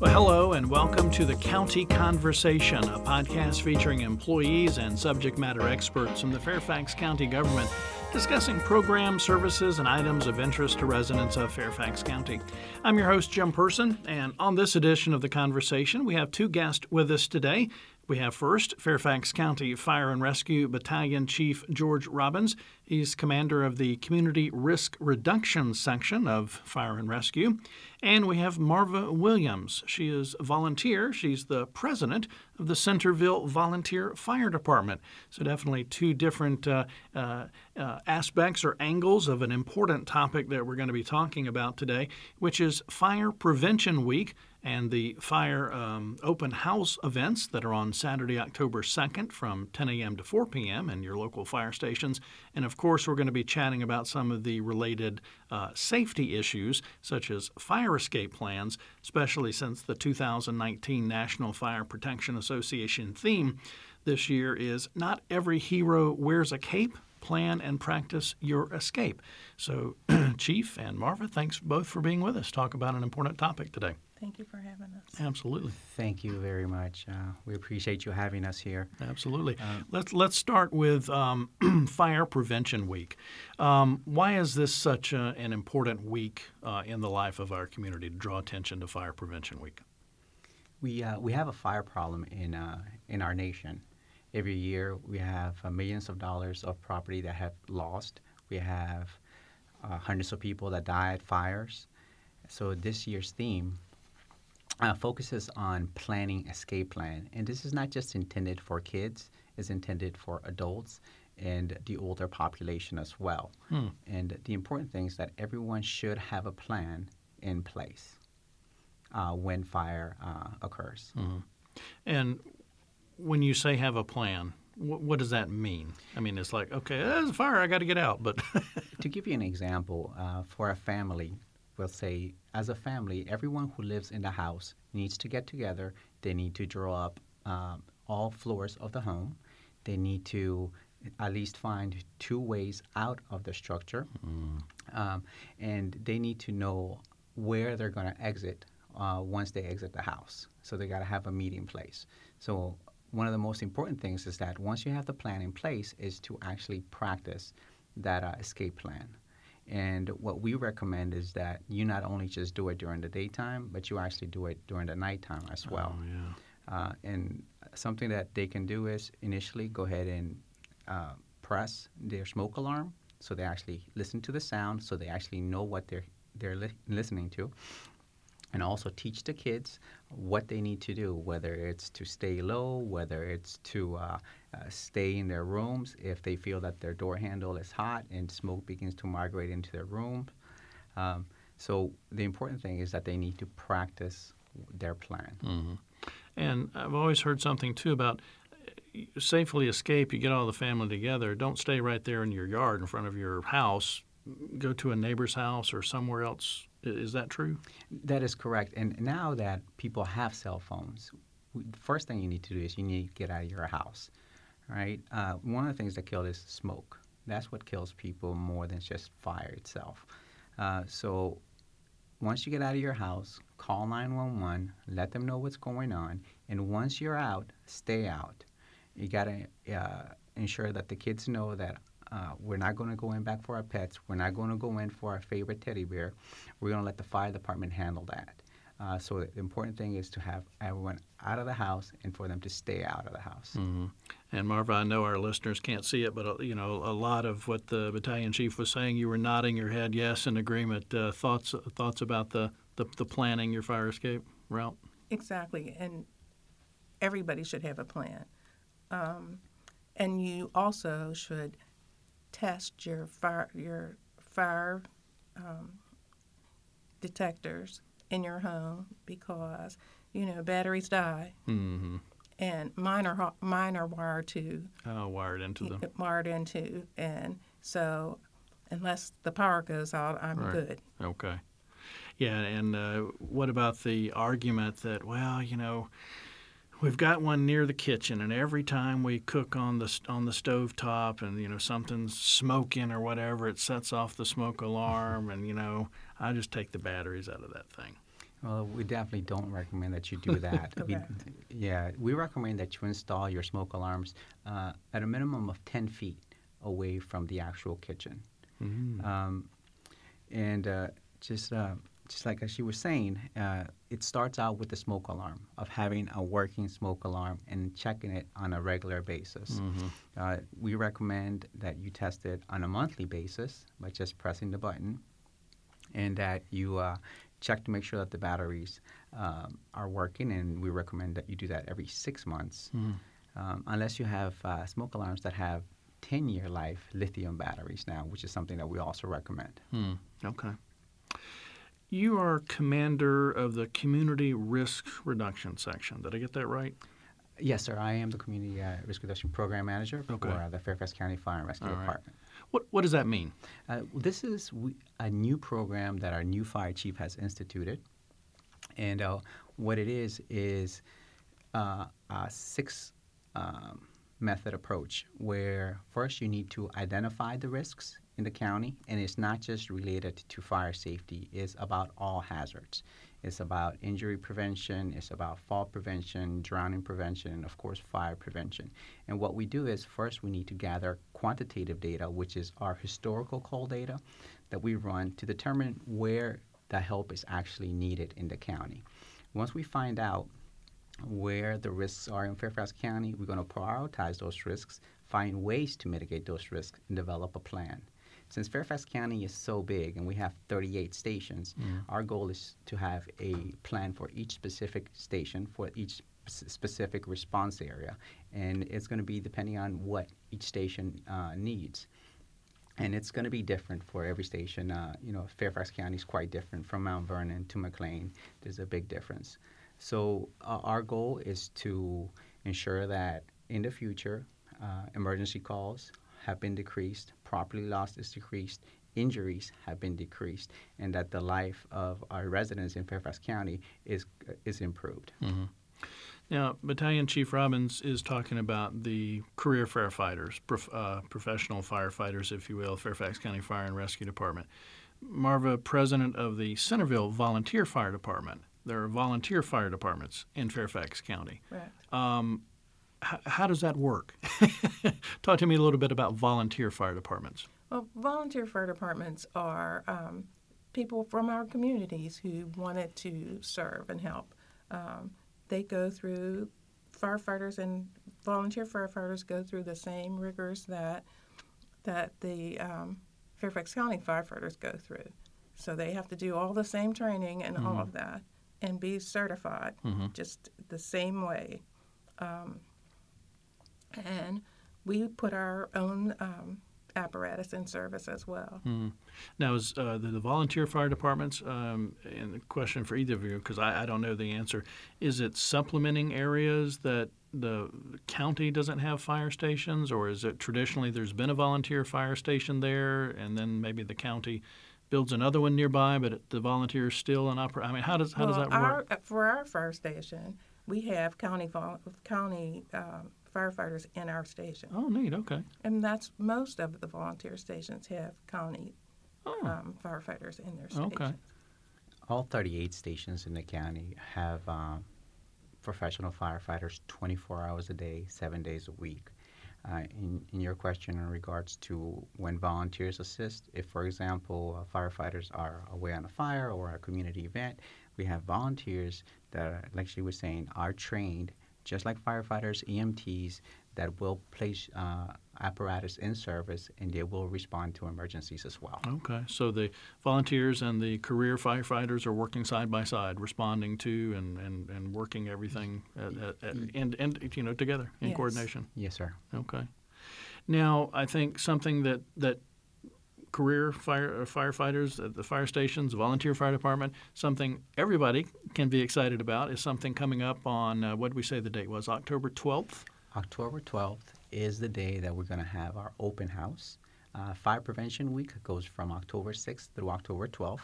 Well, hello, and welcome to the County Conversation, a podcast featuring employees and subject matter experts from the Fairfax County government discussing programs, services, and items of interest to residents of Fairfax County. I'm your host, Jim Person, and on this edition of the conversation, we have two guests with us today. We have first Fairfax County Fire and Rescue Battalion Chief George Robbins. He's commander of the Community Risk Reduction Section of Fire and Rescue. And we have Marva Williams. She is a volunteer. She's the president of the Centreville Volunteer Fire Department. So, definitely two different uh, uh, uh, aspects or angles of an important topic that we're going to be talking about today, which is Fire Prevention Week and the fire um, open house events that are on Saturday, October 2nd from 10 a.m. to 4 p.m. in your local fire stations. And of course, we're going to be chatting about some of the related uh, safety issues, such as fire escape plans, especially since the 2019 National Fire Protection Association theme this year is Not Every Hero Wears a Cape plan and practice your escape. So, Chief and Marva, thanks both for being with us. Talk about an important topic today. Thank you for having us. Absolutely. Thank you very much. Uh, we appreciate you having us here. Absolutely. Uh, let's let's start with um, Fire Prevention Week. Um, why is this such a, an important week uh, in the life of our community to draw attention to Fire Prevention Week? We uh, we have a fire problem in uh, in our nation. Every year we have uh, millions of dollars of property that have lost. We have hundreds of people that die at fires. So this year's theme uh, focuses on planning escape plan. And this is not just intended for kids, it's intended for adults and the older population as well. Hmm. And the important thing is that everyone should have a plan in place uh, when fire uh, occurs. Mm-hmm. And when you say have a plan, what, what, does that mean? I mean, it's like, okay, there's a fire, I got to get out. But to give you an example, uh, for a family, we'll say, as a family, everyone who lives in the house needs to get together. They need to draw up um, all floors of the home. They need to at least find two ways out of the structure. Mm. Um, and they need to know where they're going to exit uh, once they exit the house. So they got to have a meeting place. So one of the most important things is that once you have the plan in place is to actually practice that uh, escape plan. And what we recommend is that you not only just do it during the daytime, but you actually do it during the nighttime as well. Oh, yeah. Uh, and something that they can do is initially go ahead and uh, press their smoke alarm so they actually listen to the sound so they actually know what they're they're li- listening to and also teach the kids what they need to do, whether it's to stay low, whether it's to uh, uh, stay in their rooms if they feel that their door handle is hot and smoke begins to migrate into their room. Um, so the important thing is that they need to practice their plan. Mm-hmm. And I've always heard something too about uh, safely escape. You get all the family together. Don't stay right there in your yard in front of your house. Go to a neighbor's house or somewhere else is that true? That is correct. And now that people have cell phones, the first thing you need to do is you need to get out of your house, right? Uh, one of the things that kills is smoke. That's what kills people more than just fire itself. Uh, so once you get out of your house, call 911, let them know what's going on, and once you're out, stay out. You got to uh, ensure that the kids know that uh, we're not going to go in back for our pets. We're not going to go in for our favorite teddy bear. We're going to let the fire department handle that. Uh, so the important thing is to have everyone out of the house and for them to stay out of the house. Mm-hmm. And Marva, I know our listeners can't see it, but uh, you know a lot of what the battalion chief was saying. You were nodding your head, yes, in agreement. Uh, thoughts thoughts about the, the, the planning your fire escape route. Exactly, and everybody should have a plan. Um, and you also should test your fire your fire um, detectors in your home because you know batteries die. Mm-hmm. And mine are mine are wired to. Oh, wired into them. Wired into, and so unless the power goes out, I'm right. good. Okay. Yeah, and uh, what about the argument that well, you know, we've got one near the kitchen, and every time we cook on the on the stove top, and you know something's smoking or whatever, it sets off the smoke alarm, and you know I just take the batteries out of that thing. Well, we definitely don't recommend that you do that. we, yeah, we recommend that you install your smoke alarms uh, at a minimum of 10 feet away from the actual kitchen. Um, and uh, just uh, just like as she was saying, uh, it starts out with the smoke alarm of having a working smoke alarm and checking it on a regular basis. Uh, we recommend that you test it on a monthly basis by just pressing the button, and that you uh, check to make sure that the batteries um, are working. And we recommend that you do that every six months, um, unless you have uh, smoke alarms that have 10-year life lithium batteries now, which is something that we also recommend. Hmm. Okay. You are commander of the Community Risk Reduction section. Did I get that right? Yes, sir. I am the Community uh, Risk Reduction Program Manager Okay. for uh, the Fairfax County Fire and Rescue right. Department. What What does that mean? Uh, this is we, a new program that our new fire chief has instituted. And uh, what it is is uh, a six um, method approach where first you need to identify the risks in the county, and it's not just related to fire safety, it's about all hazards. It's about injury prevention, it's about fall prevention, drowning prevention, and of course, fire prevention. And what we do is first we need to gather quantitative data, which is our historical call data that we run to determine where the help is actually needed in the county. Once we find out where the risks are in Fairfax County, we're going to prioritize those risks, find ways to mitigate those risks, and develop a plan. Since Fairfax County is so big and we have 38 stations, our goal is to have a plan for each specific station for each specific response area. And it's going to be depending on what each station uh, needs and it's going to be different for every station. Uh, you know, Fairfax County is quite different from Mount Vernon to McLean. There's a big difference. So uh, our goal is to ensure that in the future, uh, emergency calls have been decreased, property loss is decreased, injuries have been decreased, and that the life of our residents in Fairfax County is is improved. Now, Battalion Chief Robbins is talking about the career firefighters, prof, uh, professional firefighters, if you will, Fairfax County Fire and Rescue Department. Marva, president of the Centreville Volunteer Fire Department. There are volunteer fire departments in Fairfax County. Right. H- how does that work? Talk to me a little bit about volunteer fire departments. Well, volunteer fire departments are um, people from our communities who wanted to serve and help. Um, they go through firefighters and volunteer firefighters go through the same rigors that that the um, Fairfax County firefighters go through. So they have to do all the same training and all of that and be certified just the same way. Um, and we put our own um, apparatus in service as well. Now, is uh, the, the volunteer fire departments, um, and the question for either of you, because I, I don't know the answer, is it supplementing areas that the county doesn't have fire stations, or is it traditionally there's been a volunteer fire station there, and then maybe the county builds another one nearby, but it, the volunteers still in oper- I mean, how does how does that work? Our, for our fire station, we have county vol- county um, firefighters in our station, Oh, neat. Okay. and that's most of the volunteer stations have county Oh, um, firefighters in their stations. Okay. All 38 stations in the county have um, professional firefighters 24 hours a day, seven days a week. Uh, in, in your question in regards to when volunteers assist, if, for example, uh, firefighters are away on a fire or a community event, we have volunteers that, like she was saying, are trained, just like firefighters, EMTs, that will place uh, apparatus in service and they will respond to emergencies as well. Okay. So the volunteers and the career firefighters are working side by side, responding to and, and, and working everything at, at, at, and, and you know together in Yes. coordination. Yes, sir. Okay. Now, I think something that that career fire uh, firefighters at the fire stations, volunteer fire department, something everybody can be excited about is something coming up on uh, what we say the date was October 12th. October 12th is the day that we're going to have our open house. Uh, Fire Prevention Week goes from October 6th through October 12th.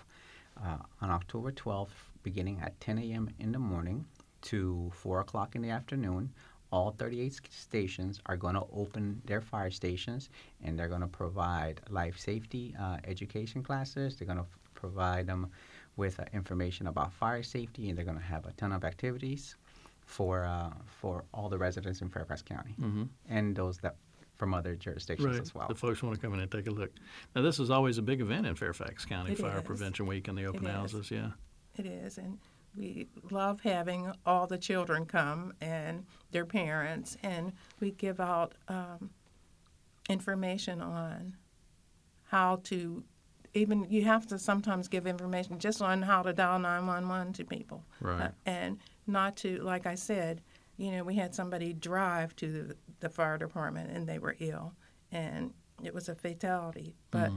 Uh, on October 12th, beginning at 10 a.m. in the morning to 4 o'clock in the afternoon, all 38 stations are going to open their fire stations and they're going to provide life safety uh, education classes. They're going to f- provide them with uh, information about fire safety, and they're going to have a ton of activities for uh, for all the residents in Fairfax County Mm-hmm. and those that from other jurisdictions Right. as well. The folks want to come in and take a look. Now, this is always a big event in Fairfax County, It Fire is. Prevention Week and the open is. houses. Yeah. It is, and we love having all the children come and their parents, and we give out um, information on how to. Even you have to sometimes give information just on how to dial 911 to people. Right. Uh, and not to, like I said, you know, we had somebody drive to the, the fire department and they were ill, and it was a fatality. But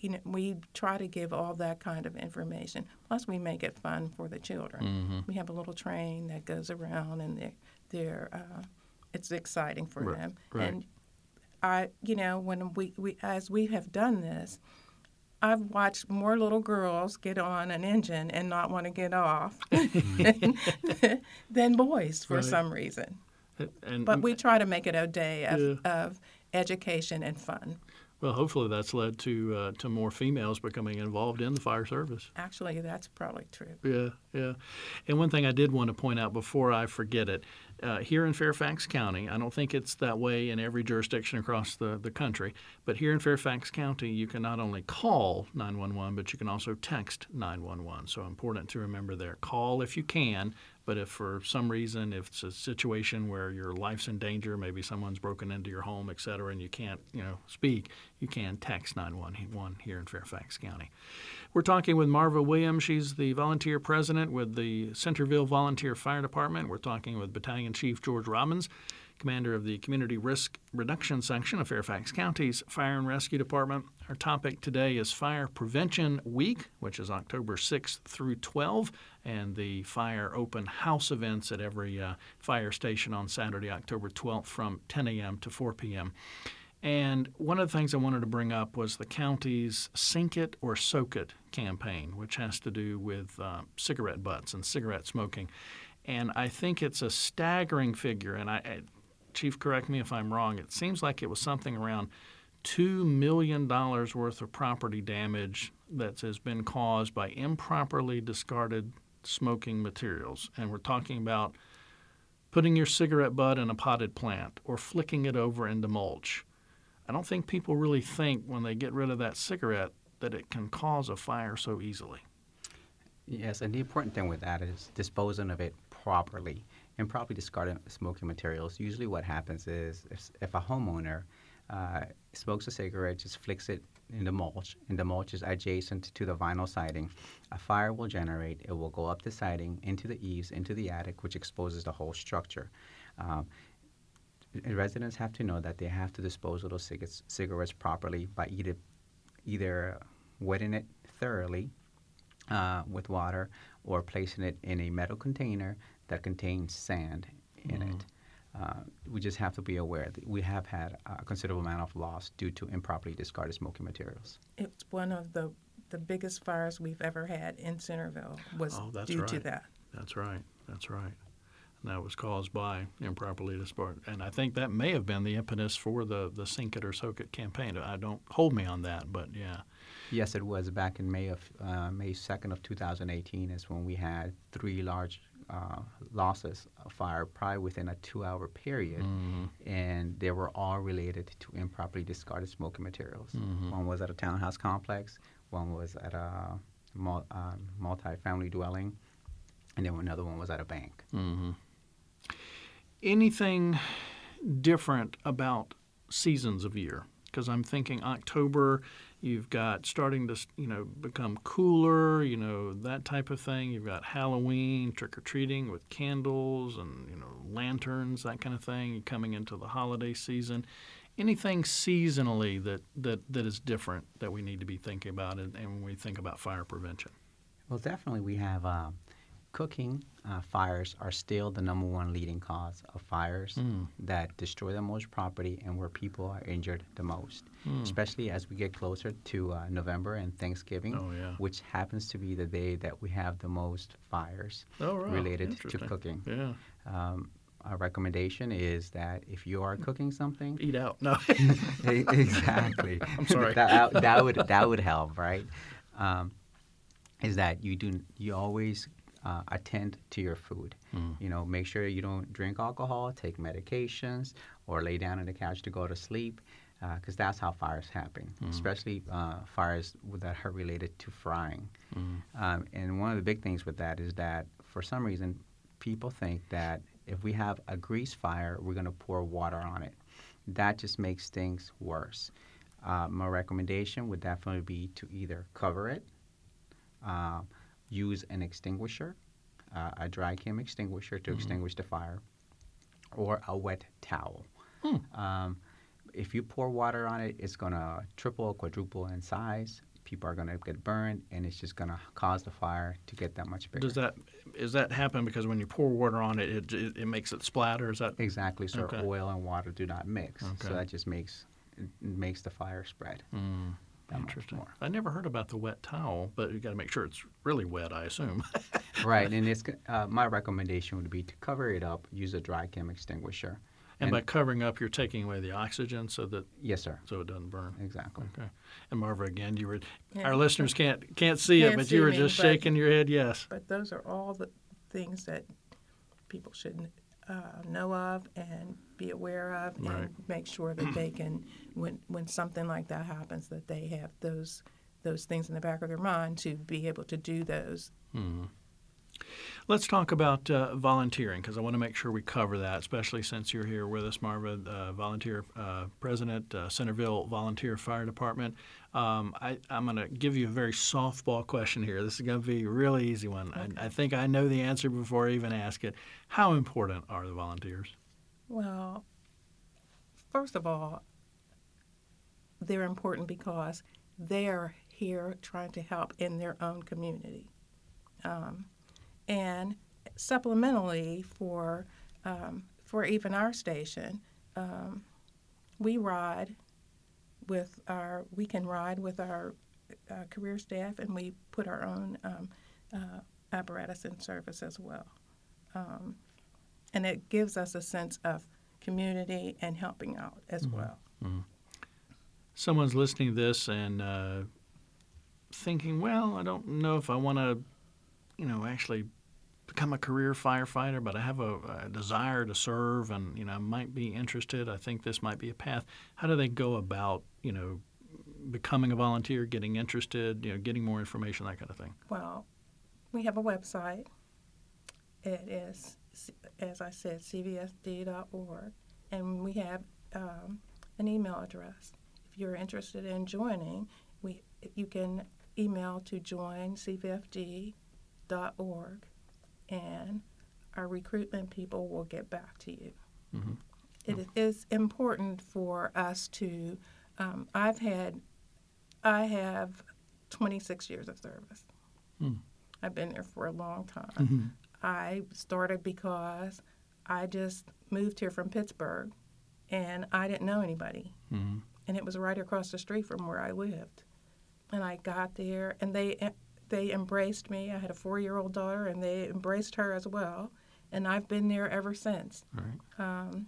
you know, we try to give all that kind of information. Plus, we make it fun for the children. We have a little train that goes around, and they're, they're uh, it's exciting for Right, them. right. And I, you know, when we, we as we have done this, I've watched more little girls get on an engine and not want to get off than, than boys for Right. some reason. And But we try to make it a day of, Yeah. of education and fun. Well, hopefully that's led to uh, to more females becoming involved in the fire service. Actually, that's probably true. Yeah, yeah. And one thing I did want to point out before I forget it, uh, here in Fairfax County, I don't think it's that way in every jurisdiction across the, the country, but here in Fairfax County, you can not only call 911, but you can also text 911. So important to remember there. Call if you can, but if for some reason, if it's a situation where your life's in danger, maybe someone's broken into your home, et cetera, and you can't, you know, speak, you can text 911 here in Fairfax County. We're talking with Marva Williams. She's the volunteer president with the Centreville Volunteer Fire Department. We're talking with Battalion Chief George Robbins, commander of the Community Risk Reduction Section of Fairfax County's Fire and Rescue Department. Our topic today is Fire Prevention Week, which is October 6th through 12, and the fire open house events at every uh, fire station on Saturday, October 12th from 10 a.m. to 4 p.m. And one of the things I wanted to bring up was the county's Sink It or Soak It campaign, which has to do with uh, cigarette butts and cigarette smoking. And I think it's a staggering figure. And I, I, Chief, correct me if I'm wrong. It seems like it was something around $2 million worth of property damage that has been caused by improperly discarded smoking materials. And we're talking about putting your cigarette butt in a potted plant or flicking it over into mulch. I don't think people really think when they get rid of that cigarette that it can cause a fire so easily. Yes, and the important thing with that is disposing of it properly. Improperly discarded smoking materials. Usually, what happens is if, if a homeowner uh, smokes a cigarette, just flicks it in the mulch, and the mulch is adjacent to the vinyl siding, a fire will generate. It will go up the siding, into the eaves, into the attic, which exposes the whole structure. Um, residents have to know that they have to dispose of those cigarettes, cigarettes properly by either either wetting it thoroughly uh, with water or placing it in a metal container that contains sand in it. Uh, we just have to be aware that we have had a considerable amount of loss due to improperly discarded smoking materials. It's one of the the biggest fires we've ever had in Centreville was Oh, that's due to right. that. That's right. That's right. And that was caused by improperly discarded. And I think that may have been the impetus for the, the Sink It or Soak It campaign. I don't hold me on that, but yeah. Yes, it was back in May of uh, May second of 2018 is when we had three large uh, losses of fire, probably within a two-hour period, and they were all related to improperly discarded smoking materials. One was at a townhouse complex, one was at a mul- uh, multi-family dwelling, and then another one was at a bank. Anything different about seasons of year? Because I'm thinking October, you've got starting to you know become cooler, you know that type of thing. You've got Halloween, trick or treating with candles and you know lanterns, that kind of thing. Coming into the holiday season. Anything seasonally that, that, that is different that we need to be thinking about, and, and when we think about fire prevention. Well, definitely we have uh, cooking uh, fires are still the number one leading cause of fires Hmm. that destroy the most property and where people are injured the most, Hmm. especially as we get closer to uh, November and Thanksgiving, Oh, yeah. which happens to be the day that we have the most fires Oh, right. related to cooking. Yeah. Um, our recommendation is that if you are cooking something, Eat out. No. Exactly. I'm sorry. that, that would that would help, right? Um, is that you do you always uh, attend to your food. You know, make sure you don't drink alcohol, take medications, or lay down on the couch to go to sleep, because that's how fires happen, especially uh, fires that are related to frying. Um, and one of the big things with that is that for some reason, people think that if we have a grease fire, we're going to pour water on it. That just makes things worse. Uh, my recommendation would definitely be to either cover it, uh, use an extinguisher, uh, a dry chem extinguisher to extinguish the fire, or a wet towel. Um, if you pour water on it, it's going to triple, quadruple in size. People are going to get burned, and it's just going to cause the fire to get that much bigger. Does that is that happen because when you pour water on it, it, it, it makes it splatter? Is that Exactly, so Okay. oil and water do not mix. Okay. So that just makes makes the fire spread. much interesting? more. I never heard about the wet towel, but you got to make sure it's really wet. I assume. right, and it's uh, my recommendation would be to cover it up. Use a dry chem extinguisher. and by covering up, you're taking away the oxygen so that yes, sir. so it doesn't burn. Exactly. Okay. And Marva, again, you were Yeah. our listeners can't can't see it, Can't but you were me, just but- shaking your head. Yes. But those are all the things that people should uh, know of and be aware of, Right. and make sure that they can, when when something like that happens, that they have those those things in the back of their mind to be able to do those. Let's talk about uh, volunteering because I want to make sure we cover that, especially since you're here with us, Marva, uh, volunteer uh, president, uh, Centreville Volunteer Fire Department. Um, I, I'm going to give you a very softball question here. This is going to be a really easy one. I, I think I know the answer before I even ask it. How important are the volunteers? Well, first of all, they're important because they're here trying to help in their own community. Um, and supplementally, for, um, for even our station, um, we ride with our, we can ride with our uh, career staff and we put our own um, uh, apparatus in service as well. And it gives us a sense of community and helping out as well. Someone's listening to this and uh, thinking, well, I don't know if I want to, you know, actually become a career firefighter, but I have a, a desire to serve and, you know, I might be interested. I think this might be a path. How do they go about, you know, becoming a volunteer, getting interested, you know, getting more information, that kind of thing? Well, we have a website. It is, as I said, cvfd.org, and we have um, an email address. If you're interested in joining, we you can email to joincvfd.org, and our recruitment people will get back to you. Mm-hmm. It is important for us to. Um, I've had, I have 26 years of service. Hmm. I've been there for a long time. Mm-hmm. I started because I just moved here from Pittsburgh, and I didn't know anybody, mm-hmm. and it was right across the street from where I lived. And I got there, and they they embraced me. I had a four year old daughter, and they embraced her as well. And I've been there ever since right. Um,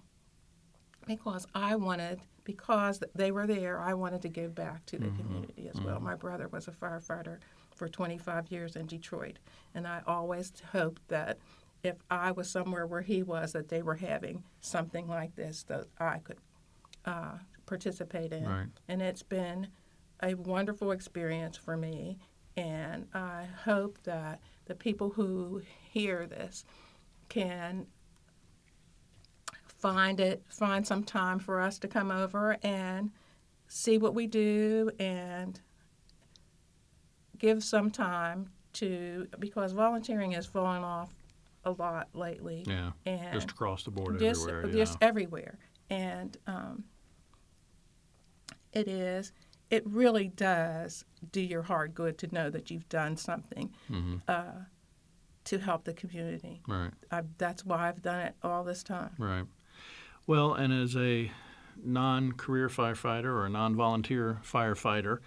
because I wanted, because they were there, I wanted to give back to the mm-hmm. community as well. Mm-hmm. My brother was a firefighter for 25 years in Detroit, and I always hoped that if I was somewhere where he was, that they were having something like this that I could uh, participate in. Right. And it's been a wonderful experience for me, and I hope that the people who hear this can find it find some time for us to come over and see what we do and give some time to because volunteering has fallen off a lot lately Yeah. and Just across the board just, everywhere. just yeah. everywhere and um, it is it really does do your heart good to know that you've done something Mm-hmm. uh, to help the community Right. I, that's why i've done it all this time Right. Well, and as a non-career firefighter or a non-volunteer firefighter,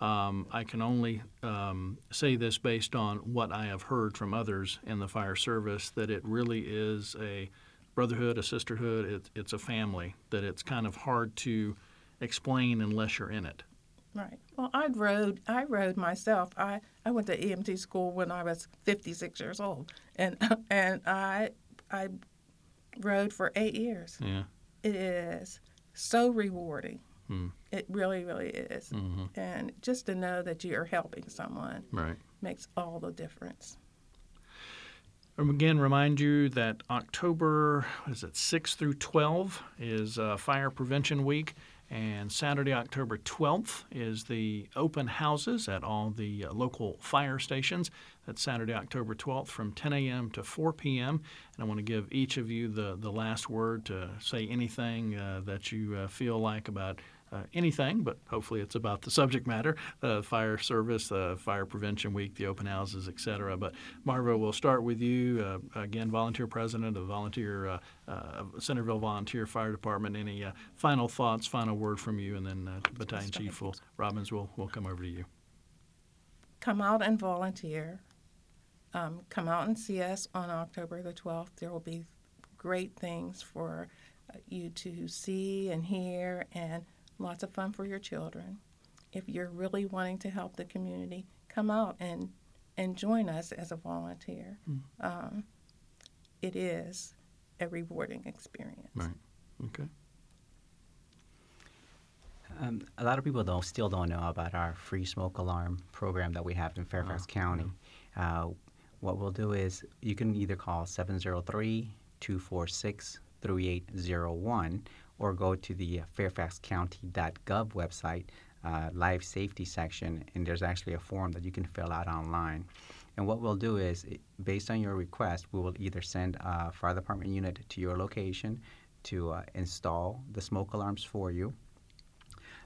um, I can only um, say this based on what I have heard from others in the fire service that it really is a brotherhood, a sisterhood. It, it's a family. That it's kind of hard to explain unless you're in it. Right. Well, I rode. I rode myself. I, I went to EMT school when I was 56 years old, and and I I rode for eight years. Yeah. It is so rewarding. Hmm. It really, really is. Mm-hmm. And just to know that you're helping someone Right. makes all the difference. Um, Again, remind you that October, what is it, 6 through 12 is uh, Fire Prevention Week, and Saturday, October 12th is the open houses at all the uh, local fire stations. That's Saturday, October 12th from 10 a.m. to 4 p.m. And I want to give each of you the, the last word to say anything uh, that you uh, feel like about uh, anything, but hopefully it's about the subject matter, uh, fire service, uh, fire prevention week, the open houses, et cetera. But Marva, we'll start with you. Uh, again, volunteer president of volunteer uh, uh, Centreville Volunteer Fire Department. Any uh, final thoughts, final word from you, and then uh, Battalion Chief will, Robbins will will come over to you. Come out and volunteer. Um, come out and see us on October the 12th. There will be great things for uh, you to see and hear, and lots of fun for your children. If you're really wanting to help the community, come out and and join us as a volunteer. Um, it is a rewarding experience. Right. Okay. Um, a lot of people don't still don't know about our free smoke alarm program that we have in Fairfax County. Uh, what we'll do is you can either call 703-246-3801 or go to the fairfaxcounty.gov website, uh, live safety section, and there's actually a form that you can fill out online. And what we'll do is, based on your request, we will either send a fire department unit to your location to uh, install the smoke alarms for you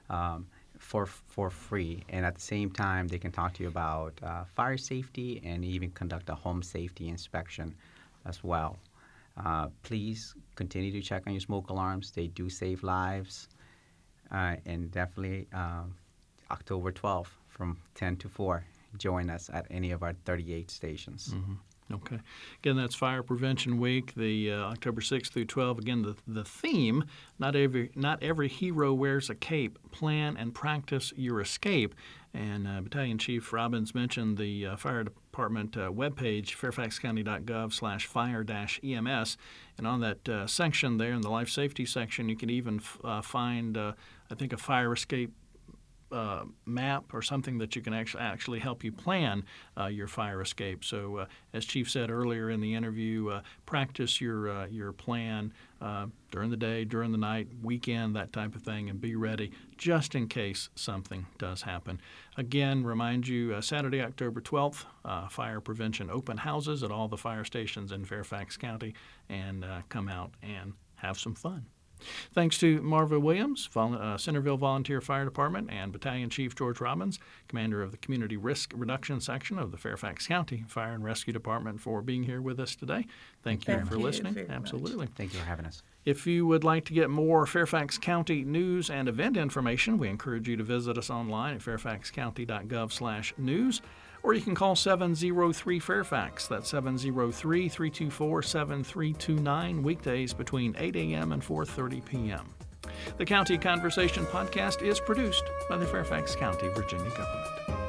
um, for for free, and at the same time, they can talk to you about uh, fire safety and even conduct a home safety inspection as well. Uh, please continue to check on your smoke alarms; they do save lives, uh, and definitely um, October 12th from 10 to 4. Join us at any of our 38 stations. Okay. Again, that's Fire Prevention Week, the uh, October 6th through 12. Again, the, the theme, not every not every hero wears a cape. Plan and practice your escape. And uh, Battalion Chief Robbins mentioned the uh, fire department uh, webpage, fairfaxcounty.gov slash fire-ems. And on that uh, section there, in the life safety section, you can even f- uh, find, uh, I think, a fire escape uh, map or something that you can actually actually help you plan uh, your fire escape. So, uh, as Chief said earlier in the interview, uh, practice your uh, your plan during the day, during the night, weekend, that type of thing, and be ready just in case something does happen. Again, remind you, Saturday, October 12th, uh, fire prevention open houses at all the fire stations in Fairfax County, and come out and have some fun. Thanks to Marva Williams, vol- uh, Centreville Volunteer Fire Department, and Battalion Chief George Robbins, commander of the Community Risk Reduction Section of the Fairfax County Fire and Rescue Department, for being here with us today. Thank you Thank for you listening. very much. Absolutely. Thank you for having us. If you would like to get more Fairfax County news and event information, we encourage you to visit us online at fairfaxcounty.gov/news, or you can call 703 Fairfax. That's 703-324-7329 weekdays between 8 a.m. and 4:30 p.m. The County Conversation podcast is produced by the Fairfax County, Virginia government.